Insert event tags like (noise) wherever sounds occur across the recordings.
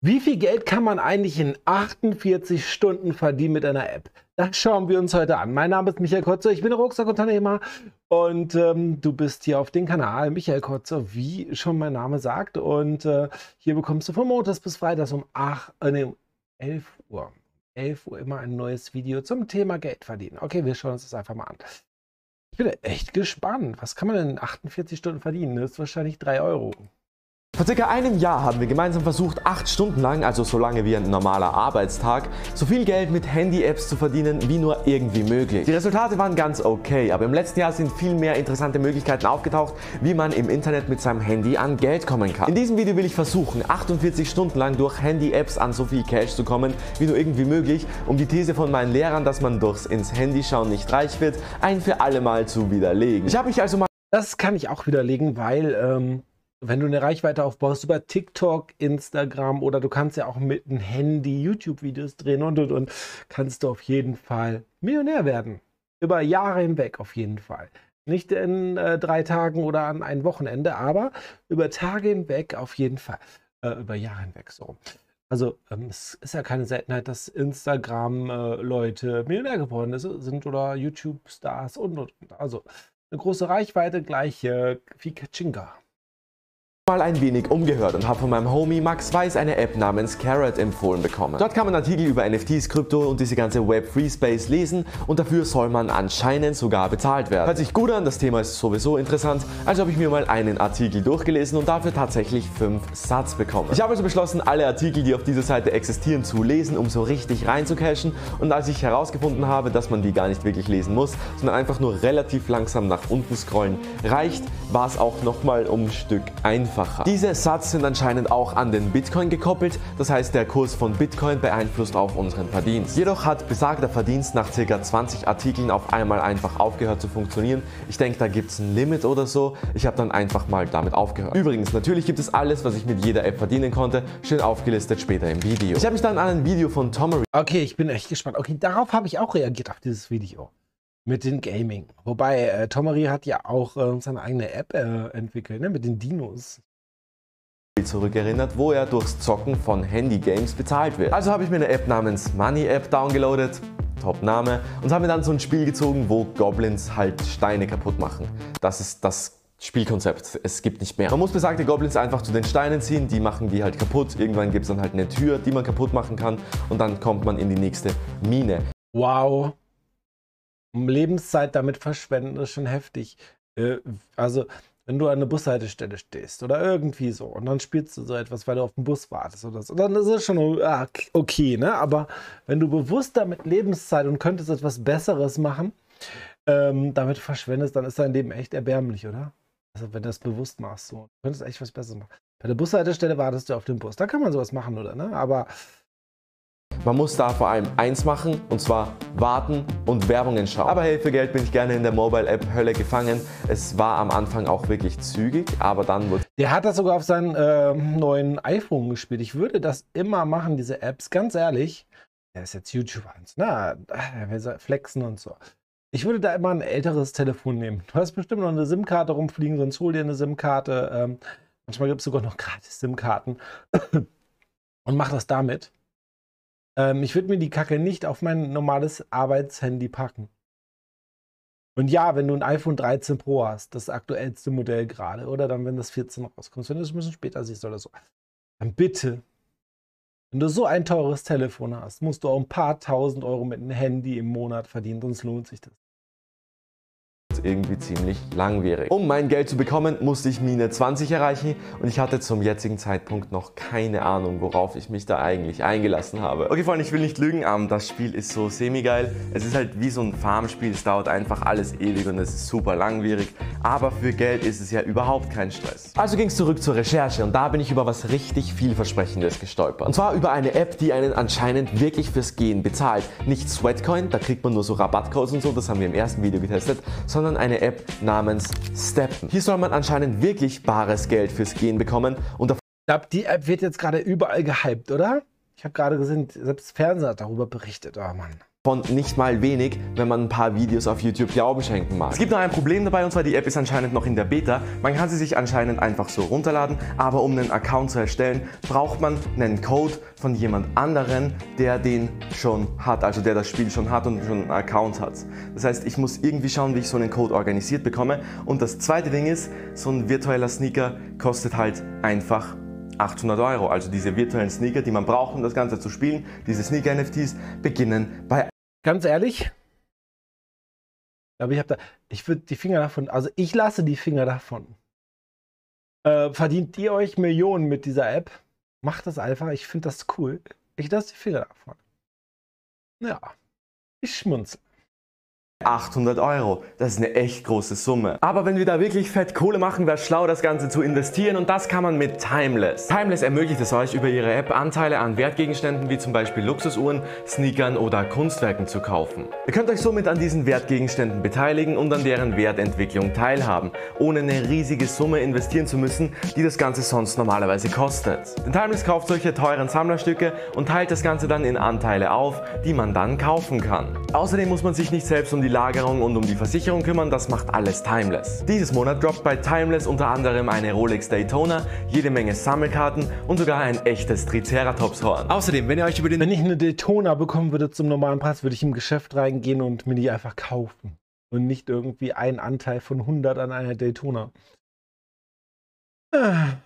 Wie viel Geld kann man eigentlich in 48 Stunden verdienen mit einer App? Das schauen wir uns heute an. Mein Name ist Michael Kotzer, ich bin Rucksackunternehmer und ähm, du bist hier auf dem Kanal Michael Kotzer, wie schon mein Name sagt. Und äh, hier bekommst du von Montags bis Freitags um 8, äh, nee, 11 Uhr. 11 Uhr immer ein neues Video zum Thema Geld verdienen. Okay, wir schauen uns das einfach mal an. Ich bin echt gespannt. Was kann man in 48 Stunden verdienen? Das ist wahrscheinlich 3 Euro. Vor circa einem Jahr haben wir gemeinsam versucht, acht Stunden lang, also so lange wie ein normaler Arbeitstag, so viel Geld mit Handy-Apps zu verdienen, wie nur irgendwie möglich. Die Resultate waren ganz okay, aber im letzten Jahr sind viel mehr interessante Möglichkeiten aufgetaucht, wie man im Internet mit seinem Handy an Geld kommen kann. In diesem Video will ich versuchen, 48 Stunden lang durch Handy-Apps an so viel Cash zu kommen, wie nur irgendwie möglich, um die These von meinen Lehrern, dass man durchs ins Handy schauen nicht reich wird, ein für alle Mal zu widerlegen. Ich habe mich also mal Das kann ich auch widerlegen, weil ähm, wenn du eine Reichweite aufbaust über TikTok, Instagram oder du kannst ja auch mit einem Handy YouTube-Videos drehen und und und, kannst du auf jeden Fall Millionär werden. Über Jahre hinweg auf jeden Fall. Nicht in äh, drei Tagen oder an ein Wochenende, aber über Tage hinweg auf jeden Fall. Äh, über Jahre hinweg so. Also ähm, es ist ja keine Seltenheit, dass Instagram-Leute äh, Millionär geworden sind oder YouTube-Stars und, und, und. Also eine große Reichweite gleich äh, wie Kachinga mal ein wenig umgehört und habe von meinem Homie Max Weiß eine App namens Carrot empfohlen bekommen. Dort kann man Artikel über NFTs, Krypto und diese ganze Web Free Space lesen und dafür soll man anscheinend sogar bezahlt werden. Hört sich gut an, das Thema ist sowieso interessant, also habe ich mir mal einen Artikel durchgelesen und dafür tatsächlich 5 Satz bekommen. Ich habe also beschlossen, alle Artikel, die auf dieser Seite existieren, zu lesen, um so richtig reinzucashen und als ich herausgefunden habe, dass man die gar nicht wirklich lesen muss, sondern einfach nur relativ langsam nach unten scrollen reicht, war es auch nochmal um ein Stück einfacher einfacher. Diese Satz sind anscheinend auch an den Bitcoin gekoppelt, das heißt der Kurs von Bitcoin beeinflusst auch unseren Verdienst. Jedoch hat besagter Verdienst nach ca. 20 Artikeln auf einmal einfach aufgehört zu funktionieren. Ich denke, da gibt es ein Limit oder so. Ich habe dann einfach mal damit aufgehört. Übrigens, natürlich gibt es alles, was ich mit jeder App verdienen konnte, schön aufgelistet später im Video. Ich habe mich dann an ein Video von Tomery Okay, ich bin echt gespannt. Okay, darauf habe ich auch reagiert auf dieses Video mit dem Gaming. Wobei äh, Tomery hat ja auch äh, seine eigene App äh, entwickelt, ne, mit den Dinos zurückerinnert, wo er durchs Zocken von Handy-Games bezahlt wird. Also habe ich mir eine App namens Money App downgeloadet, Top-Name, und habe mir dann so ein Spiel gezogen, wo Goblins halt Steine kaputt machen. Das ist das Spielkonzept. Es gibt nicht mehr. Man muss besagte Goblins einfach zu den Steinen ziehen, die machen die halt kaputt. Irgendwann gibt es dann halt eine Tür, die man kaputt machen kann und dann kommt man in die nächste Mine. Wow. Lebenszeit damit verschwenden ist schon heftig. Äh, also wenn du an einer Bushaltestelle stehst oder irgendwie so und dann spielst du so etwas, weil du auf den Bus wartest oder so, dann ist es schon ah, okay, ne? Aber wenn du bewusst damit Lebenszeit und könntest etwas Besseres machen, ähm, damit verschwendest, dann ist dein Leben echt erbärmlich, oder? Also wenn du das bewusst machst, so, du könntest echt was Besseres machen. Bei der Bushaltestelle wartest du auf den Bus, da kann man sowas machen, oder? Ne? Aber man muss da vor allem eins machen und zwar warten und Werbungen schauen. Aber hey, für Geld bin ich gerne in der Mobile-App Hölle gefangen. Es war am Anfang auch wirklich zügig, aber dann wurde. Der hat das sogar auf seinem äh, neuen iPhone gespielt. Ich würde das immer machen, diese Apps, ganz ehrlich. Der ist jetzt YouTuber, na, er will flexen und so. Ich würde da immer ein älteres Telefon nehmen. Du hast bestimmt noch eine SIM-Karte rumfliegen, sonst hol dir eine SIM-Karte. Ähm, manchmal gibt es sogar noch gratis SIM-Karten. (coughs) und mach das damit. Ähm, ich würde mir die Kacke nicht auf mein normales Arbeitshandy packen. Und ja, wenn du ein iPhone 13 Pro hast, das aktuellste Modell gerade, oder dann, wenn das 14 rauskommt, wenn du es ein bisschen später siehst oder so, dann bitte, wenn du so ein teures Telefon hast, musst du auch ein paar tausend Euro mit einem Handy im Monat verdienen, sonst lohnt sich das irgendwie ziemlich langwierig. Um mein Geld zu bekommen, musste ich Mine 20 erreichen und ich hatte zum jetzigen Zeitpunkt noch keine Ahnung, worauf ich mich da eigentlich eingelassen habe. Okay Freunde, ich will nicht lügen, aber das Spiel ist so semi-geil. Es ist halt wie so ein Farmspiel, es dauert einfach alles ewig und es ist super langwierig, aber für Geld ist es ja überhaupt kein Stress. Also ging es zurück zur Recherche und da bin ich über was richtig vielversprechendes gestolpert. Und zwar über eine App, die einen anscheinend wirklich fürs Gehen bezahlt. Nicht Sweatcoin, da kriegt man nur so Rabattcodes und so, das haben wir im ersten Video getestet, sondern sondern eine App namens Steppen. Hier soll man anscheinend wirklich bares Geld fürs Gehen bekommen und ich glaube, die App wird jetzt gerade überall gehypt, oder? Ich habe gerade gesehen, selbst Fernseher hat darüber berichtet. Oh Mann. Von nicht mal wenig, wenn man ein paar Videos auf YouTube Glauben schenken mag. Es gibt noch ein Problem dabei und zwar die App ist anscheinend noch in der Beta. Man kann sie sich anscheinend einfach so runterladen, aber um einen Account zu erstellen, braucht man einen Code von jemand anderen, der den schon hat, also der das Spiel schon hat und schon einen Account hat. Das heißt, ich muss irgendwie schauen, wie ich so einen Code organisiert bekomme. Und das zweite Ding ist, so ein virtueller Sneaker kostet halt einfach 800 Euro. Also diese virtuellen Sneaker, die man braucht, um das Ganze zu spielen, diese Sneaker-NFTs beginnen bei Ganz ehrlich, aber ich habe da, ich würde die Finger davon, also ich lasse die Finger davon. Äh, verdient ihr euch Millionen mit dieser App? Macht das einfach, ich finde das cool. Ich lasse die Finger davon. Ja, ich schmunzel. 800 Euro. Das ist eine echt große Summe. Aber wenn wir da wirklich fett Kohle machen, wäre schlau, das Ganze zu investieren und das kann man mit Timeless. Timeless ermöglicht es euch, über ihre App Anteile an Wertgegenständen wie zum Beispiel Luxusuhren, Sneakern oder Kunstwerken zu kaufen. Ihr könnt euch somit an diesen Wertgegenständen beteiligen und an deren Wertentwicklung teilhaben, ohne eine riesige Summe investieren zu müssen, die das Ganze sonst normalerweise kostet. Denn Timeless kauft solche teuren Sammlerstücke und teilt das Ganze dann in Anteile auf, die man dann kaufen kann. Außerdem muss man sich nicht selbst um die die Lagerung und um die Versicherung kümmern, das macht alles Timeless. Dieses Monat droppt bei Timeless unter anderem eine Rolex Daytona, jede Menge Sammelkarten und sogar ein echtes Triceratops Horn. Außerdem, wenn ihr euch über den... Wenn ich eine Daytona bekommen würde zum normalen Preis, würde ich im Geschäft reingehen und mir die einfach kaufen. Und nicht irgendwie einen Anteil von 100 an einer Daytona. Ah.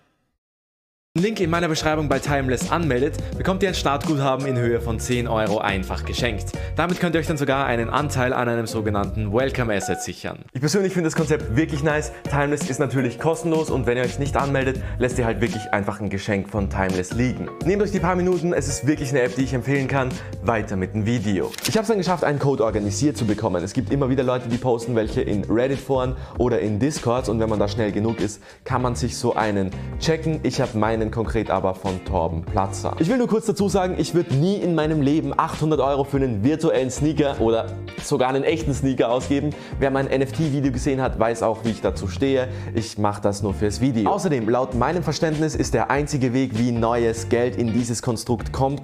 Link in meiner Beschreibung bei Timeless anmeldet, bekommt ihr ein Startguthaben in Höhe von 10 Euro einfach geschenkt. Damit könnt ihr euch dann sogar einen Anteil an einem sogenannten Welcome Asset sichern. Ich persönlich finde das Konzept wirklich nice. Timeless ist natürlich kostenlos und wenn ihr euch nicht anmeldet, lässt ihr halt wirklich einfach ein Geschenk von Timeless liegen. Nehmt euch die paar Minuten, es ist wirklich eine App, die ich empfehlen kann. Weiter mit dem Video. Ich habe es dann geschafft, einen Code organisiert zu bekommen. Es gibt immer wieder Leute, die posten welche in Reddit-Foren oder in Discords und wenn man da schnell genug ist, kann man sich so einen checken. Ich habe meinen meinen konkret aber von Torben Platzer. Ich will nur kurz dazu sagen, ich würde nie in meinem Leben 800 Euro für einen virtuellen Sneaker oder sogar einen echten Sneaker ausgeben. Wer mein NFT-Video gesehen hat, weiß auch, wie ich dazu stehe. Ich mache das nur fürs Video. Außerdem, laut meinem Verständnis ist der einzige Weg, wie neues Geld in dieses Konstrukt kommt,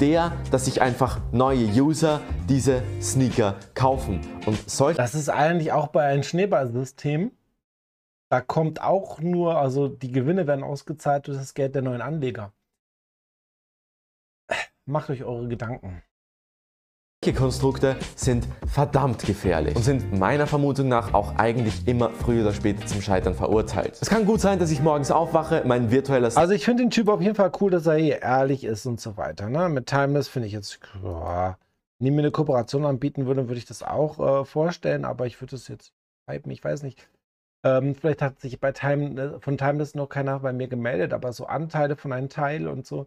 der, dass sich einfach neue User diese Sneaker kaufen. Und solche das ist eigentlich auch bei einem Schneeballsystem da kommt auch nur, also die Gewinne werden ausgezahlt durch das Geld der neuen Anleger. Macht euch eure Gedanken. Konstrukte sind verdammt gefährlich und sind meiner Vermutung nach auch eigentlich immer früher oder später zum Scheitern verurteilt. Es kann gut sein, dass ich morgens aufwache, mein virtuelles... Also ich finde den Typ auf jeden Fall cool, dass er hier ehrlich ist und so weiter. Ne? Mit Timeless finde ich jetzt... Boah, wenn mir eine Kooperation anbieten würde, würde ich das auch äh, vorstellen, aber ich würde es jetzt hypen, ich weiß nicht. Ähm, vielleicht hat sich bei Time, äh, von Timeless noch keiner bei mir gemeldet, aber so Anteile von einem Teil und so.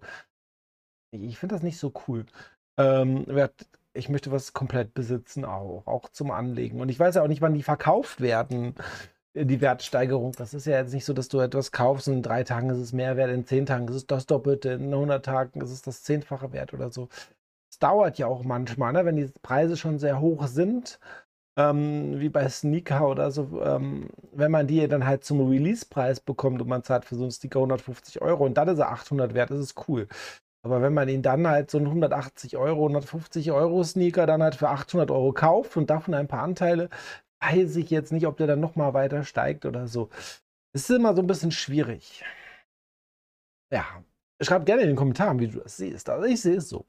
Ich finde das nicht so cool. Ähm, ich möchte was komplett besitzen auch, auch zum Anlegen. Und ich weiß ja auch nicht, wann die verkauft werden, äh, die Wertsteigerung. Das ist ja jetzt nicht so, dass du etwas kaufst und in drei Tagen ist es mehr wert, in zehn Tagen ist es das Doppelte, in 100 Tagen ist es das Zehnfache wert oder so. Es dauert ja auch manchmal, ne? wenn die Preise schon sehr hoch sind ähm, wie bei Sneaker oder so, ähm, wenn man die dann halt zum Release-Preis bekommt und man zahlt für so einen Sneaker 150 Euro und dann ist er 800 wert, ist es cool. Aber wenn man ihn dann halt so einen 180 Euro, 150 Euro Sneaker dann halt für 800 Euro kauft und davon ein paar Anteile, weiß ich jetzt nicht, ob der dann nochmal weiter steigt oder so. Es ist immer so ein bisschen schwierig. Ja, schreibt gerne in den Kommentaren, wie du das siehst. Also ich sehe es so.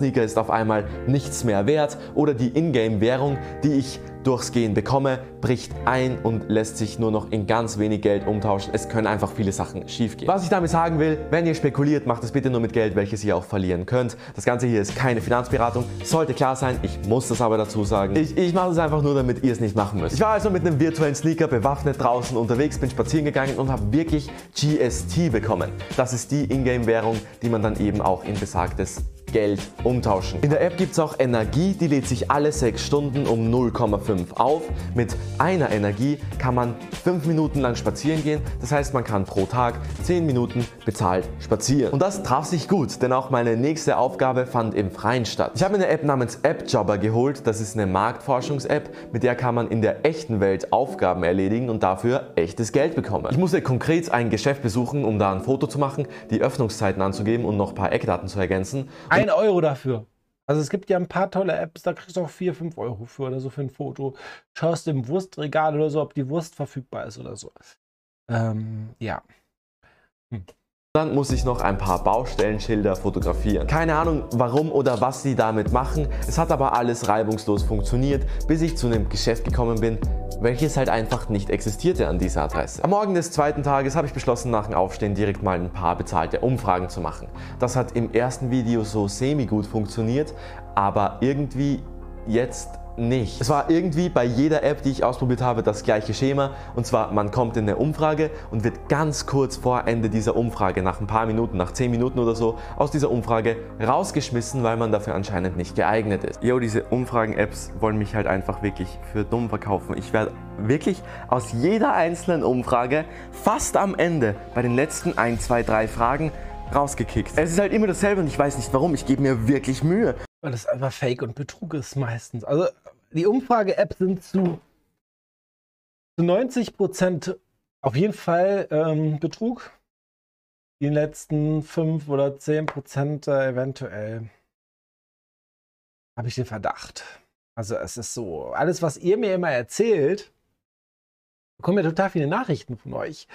Sneaker ist auf einmal nichts mehr wert oder die Ingame-Währung, die ich durchs Gehen bekomme, bricht ein und lässt sich nur noch in ganz wenig Geld umtauschen. Es können einfach viele Sachen schiefgehen. Was ich damit sagen will, wenn ihr spekuliert, macht es bitte nur mit Geld, welches ihr auch verlieren könnt. Das Ganze hier ist keine Finanzberatung, sollte klar sein, ich muss das aber dazu sagen. Ich, ich mache es einfach nur, damit ihr es nicht machen müsst. Ich war also mit einem virtuellen Sneaker bewaffnet draußen unterwegs, bin spazieren gegangen und habe wirklich GST bekommen. Das ist die Ingame-Währung, die man dann eben auch in besagtes Geld umtauschen. In der App gibt es auch Energie, die lädt sich alle 6 Stunden um 0,5 auf. Mit einer Energie kann man 5 Minuten lang spazieren gehen, das heißt man kann pro Tag 10 Minuten bezahlt spazieren. Und das traf sich gut, denn auch meine nächste Aufgabe fand im Freien statt. Ich habe mir eine App namens AppJobber geholt, das ist eine Marktforschungs-App, mit der kann man in der echten Welt Aufgaben erledigen und dafür echtes Geld bekommen. Ich musste konkret ein Geschäft besuchen, um da ein Foto zu machen, die Öffnungszeiten anzugeben und noch ein paar Eckdaten zu ergänzen. Ein Euro dafür. Also es gibt ja ein paar tolle Apps, da kriegst du auch 4, 5 Euro für oder so für ein Foto. Schaust im Wurstregal oder so, ob die Wurst verfügbar ist oder so. Ähm, ja. Hm. Dann muss ich noch ein paar Baustellenschilder fotografieren. Keine Ahnung warum oder was sie damit machen. Es hat aber alles reibungslos funktioniert, bis ich zu einem Geschäft gekommen bin, welches halt einfach nicht existierte an dieser Adresse. Am Morgen des zweiten Tages habe ich beschlossen, nach dem Aufstehen direkt mal ein paar bezahlte Umfragen zu machen. Das hat im ersten Video so semi-gut funktioniert, aber irgendwie jetzt nicht. Es war irgendwie bei jeder App, die ich ausprobiert habe, das gleiche Schema. Und zwar, man kommt in eine Umfrage und wird ganz kurz vor Ende dieser Umfrage, nach ein paar Minuten, nach 10 Minuten oder so, aus dieser Umfrage rausgeschmissen, weil man dafür anscheinend nicht geeignet ist. Jo, diese Umfragen-Apps wollen mich halt einfach wirklich für dumm verkaufen. Ich werde wirklich aus jeder einzelnen Umfrage fast am Ende bei den letzten 1, 2, 3 Fragen rausgekickt. Es ist halt immer dasselbe und ich weiß nicht warum. Ich gebe mir wirklich Mühe. Weil das einfach Fake und Betrug ist meistens. Also die Umfrage-Apps sind zu, zu 90 Prozent auf jeden Fall ähm, Betrug. Die letzten 5 oder 10 Prozent äh, eventuell habe ich den Verdacht. Also es ist so, alles, was ihr mir immer erzählt, bekommen ja total viele Nachrichten von euch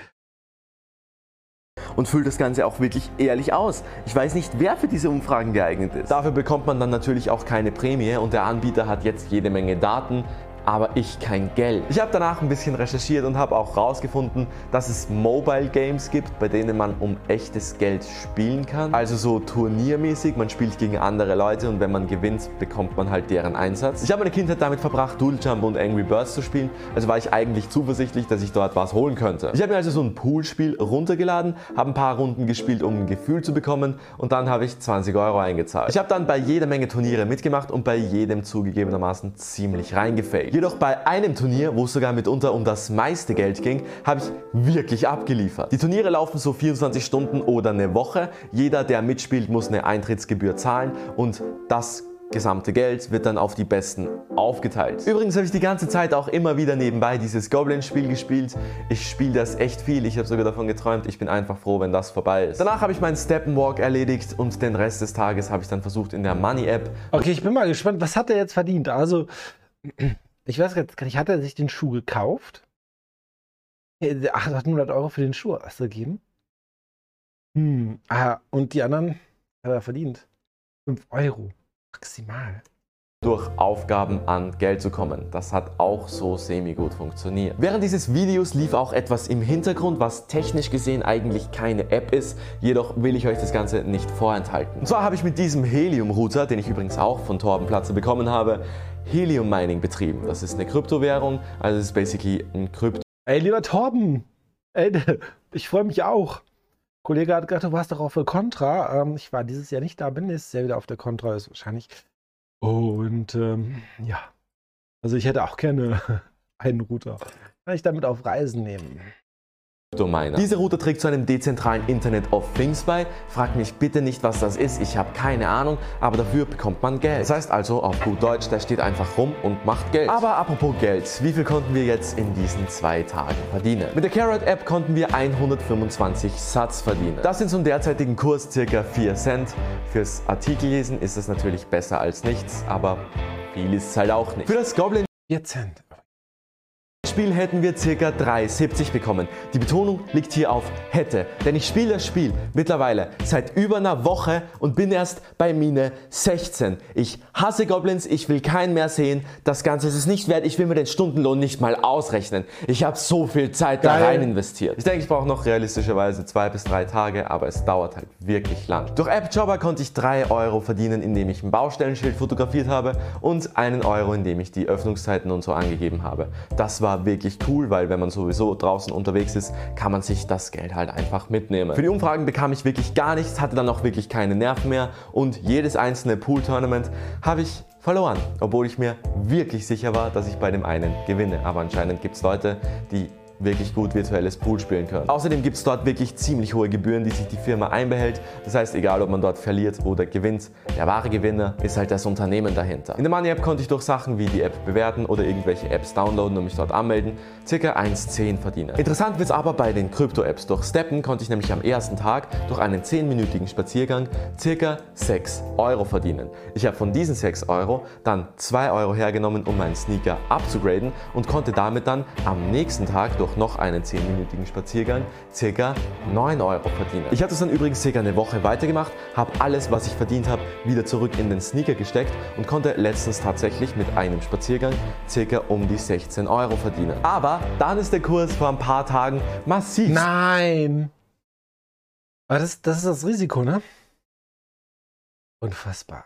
und füllt das Ganze auch wirklich ehrlich aus. Ich weiß nicht, wer für diese Umfragen geeignet ist. Dafür bekommt man dann natürlich auch keine Prämie und der Anbieter hat jetzt jede Menge Daten, aber ich kein Geld. Ich habe danach ein bisschen recherchiert und habe auch herausgefunden, dass es Mobile Games gibt, bei denen man um echtes Geld spielen kann. Also so turniermäßig, man spielt gegen andere Leute und wenn man gewinnt, bekommt man halt deren Einsatz. Ich habe meine Kindheit damit verbracht, Dual Jump und Angry Birds zu spielen, also war ich eigentlich zuversichtlich, dass ich dort was holen könnte. Ich habe mir also so ein Poolspiel runtergeladen, habe ein paar Runden gespielt, um ein Gefühl zu bekommen und dann habe ich 20 Euro eingezahlt. Ich habe dann bei jeder Menge Turniere mitgemacht und bei jedem zugegebenermaßen ziemlich reingefaked. Jedoch bei einem Turnier, wo es sogar mitunter um das meiste Geld ging, habe ich wirklich abgeliefert. Die Turniere laufen so 24 Stunden oder eine Woche. Jeder, der mitspielt, muss eine Eintrittsgebühr zahlen und das gesamte Geld wird dann auf die Besten aufgeteilt. Übrigens habe ich die ganze Zeit auch immer wieder nebenbei dieses Goblin-Spiel gespielt. Ich spiele das echt viel, ich habe sogar davon geträumt. Ich bin einfach froh, wenn das vorbei ist. Danach habe ich meinen Steppenwalk erledigt und den Rest des Tages habe ich dann versucht in der Money-App. Okay, ich bin mal gespannt, was hat er jetzt verdient? Also ich weiß jetzt gar nicht, hat er sich den Schuh gekauft? 800 Euro für den Schuh ausgegeben? Hm, ah, und die anderen hat er verdient. 5 Euro. Maximal durch Aufgaben an Geld zu kommen. Das hat auch so semi-gut funktioniert. Während dieses Videos lief auch etwas im Hintergrund, was technisch gesehen eigentlich keine App ist, jedoch will ich euch das Ganze nicht vorenthalten. Und zwar habe ich mit diesem Helium-Router, den ich übrigens auch von Torben Platze bekommen habe, Helium Mining betrieben. Das ist eine Kryptowährung, also es ist basically ein Krypto. Ey, lieber Torben, ey, (laughs) ich freue mich auch. Kollege hat gesagt, du warst doch auf der Contra. Ähm, ich war dieses Jahr nicht da, bin nächstes Jahr wieder auf der Contra, ist wahrscheinlich und ähm, ja, also ich hätte auch gerne (laughs) einen Router. Kann ich damit auf Reisen nehmen. Miner. Dieser Router trägt zu einem dezentralen Internet of Things bei. Frag mich bitte nicht, was das ist, ich habe keine Ahnung, aber dafür bekommt man Geld. Das heißt also auf gut Deutsch, der steht einfach rum und macht Geld. Aber apropos Geld, wie viel konnten wir jetzt in diesen zwei Tagen verdienen? Mit der Carrot App konnten wir 125 Satz verdienen. Das sind zum derzeitigen Kurs circa 4 Cent. Fürs Artikellesen ist das natürlich besser als nichts, aber viel ist es halt auch nicht. Für das Goblin 4 Cent. Spiel hätten wir ca. 3,70 bekommen. Die Betonung liegt hier auf hätte, denn ich spiele das Spiel mittlerweile seit über einer Woche und bin erst bei Mine 16. Ich hasse Goblins, ich will keinen mehr sehen. Das Ganze ist es nicht wert, ich will mir den Stundenlohn nicht mal ausrechnen. Ich habe so viel Zeit Geil. da rein investiert. Ich denke, ich brauche noch realistischerweise zwei bis drei Tage, aber es dauert halt wirklich lang. Durch AppJobber konnte ich 3 Euro verdienen, indem ich ein Baustellenschild fotografiert habe und einen Euro, indem ich die Öffnungszeiten und so angegeben habe. Das war wirklich cool, weil wenn man sowieso draußen unterwegs ist, kann man sich das Geld halt einfach mitnehmen. Für die Umfragen bekam ich wirklich gar nichts, hatte dann auch wirklich keine Nerven mehr und jedes einzelne Pool-Tournament habe ich verloren, obwohl ich mir wirklich sicher war, dass ich bei dem einen gewinne. Aber anscheinend gibt es Leute, die wirklich gut virtuelles Pool spielen können. Außerdem gibt es dort wirklich ziemlich hohe Gebühren, die sich die Firma einbehält. Das heißt, egal ob man dort verliert oder gewinnt, der wahre Gewinner ist halt das Unternehmen dahinter. In der Money App konnte ich durch Sachen wie die App bewerten oder irgendwelche Apps downloaden und mich dort anmelden, ca. 1,10 verdienen. Interessant wird es aber bei den Krypto-Apps. Durch Steppen konnte ich nämlich am ersten Tag durch einen 10-minütigen Spaziergang ca. 6 Euro verdienen. Ich habe von diesen 6 Euro dann 2 Euro hergenommen, um meinen Sneaker abzugraden und konnte damit dann am nächsten Tag durch noch einen 10-minütigen Spaziergang ca. 9 Euro verdienen. Ich habe das dann übrigens ca. eine Woche weitergemacht, habe alles, was ich verdient habe, wieder zurück in den Sneaker gesteckt und konnte letztens tatsächlich mit einem Spaziergang ca. um die 16 Euro verdienen. Aber dann ist der Kurs vor ein paar Tagen massiv. Nein! Aber das, das ist das Risiko, ne? Unfassbar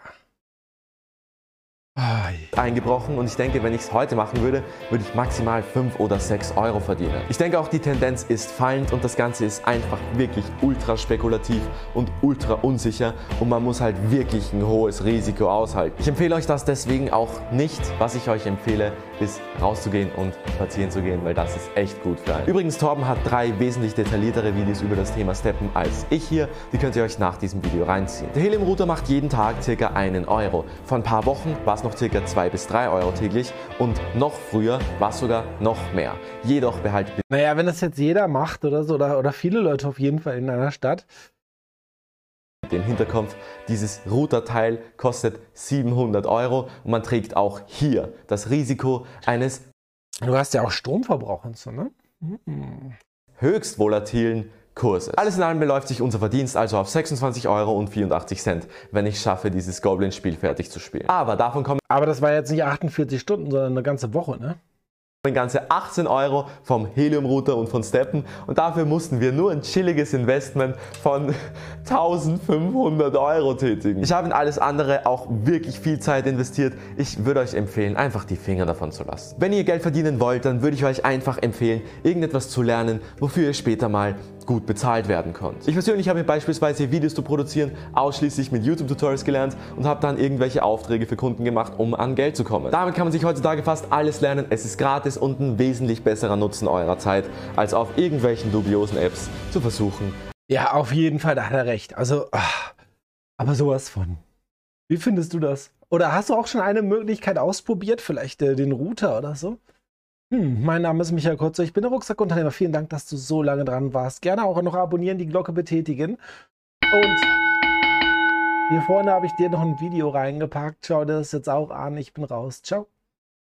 eingebrochen und ich denke, wenn ich es heute machen würde, würde ich maximal 5 oder 6 Euro verdienen. Ich denke auch, die Tendenz ist fallend und das Ganze ist einfach wirklich ultra spekulativ und ultra unsicher und man muss halt wirklich ein hohes Risiko aushalten. Ich empfehle euch das deswegen auch nicht. Was ich euch empfehle, ist rauszugehen und spazieren zu gehen, weil das ist echt gut für einen. Übrigens, Torben hat drei wesentlich detailliertere Videos über das Thema Steppen als ich hier. Die könnt ihr euch nach diesem Video reinziehen. Der Helium Router macht jeden Tag ca. einen Euro. Vor ein paar Wochen war es noch ca. 2 bis 3 Euro täglich und noch früher war es sogar noch mehr. Jedoch behaltet Naja, wenn das jetzt jeder macht oder so, oder, oder viele Leute auf jeden Fall in einer Stadt, dem Hinterkopf, dieses Routerteil kostet 700 Euro und man trägt auch hier das Risiko eines Du hast ja auch Stromverbrauch und so, ne? Mhm. höchst volatilen Kurses. Alles in allem beläuft sich unser Verdienst also auf 26 Euro und 84 Cent, wenn ich schaffe, dieses Goblin-Spiel fertig zu spielen. Aber davon kommen Aber das war jetzt nicht 48 Stunden, sondern eine ganze Woche, ne? Ganze 18 Euro vom Helium-Router und von Steppen und dafür mussten wir nur ein chilliges Investment von (laughs) 1500 Euro tätigen. Ich habe in alles andere auch wirklich viel Zeit investiert. Ich würde euch empfehlen, einfach die Finger davon zu lassen. Wenn ihr Geld verdienen wollt, dann würde ich euch einfach empfehlen, irgendetwas zu lernen, wofür ihr später mal gut bezahlt werden könnt. Ich persönlich habe mir beispielsweise Videos zu produzieren ausschließlich mit YouTube-Tutorials gelernt und habe dann irgendwelche Aufträge für Kunden gemacht, um an Geld zu kommen. Damit kann man sich heutzutage fast alles lernen. Es ist gratis und ein wesentlich besserer Nutzen eurer Zeit, als auf irgendwelchen dubiosen Apps zu versuchen. Ja, auf jeden Fall, da hat er recht. Also, ach, aber sowas von. Wie findest du das? Oder hast du auch schon eine Möglichkeit ausprobiert? Vielleicht äh, den Router oder so? Hm, mein Name ist Michael Kurzer, ich bin der Rucksackunternehmer. Vielen Dank, dass du so lange dran warst. Gerne auch noch abonnieren, die Glocke betätigen. Und hier vorne habe ich dir noch ein Video reingepackt. Schau dir das jetzt auch an. Ich bin raus. Ciao.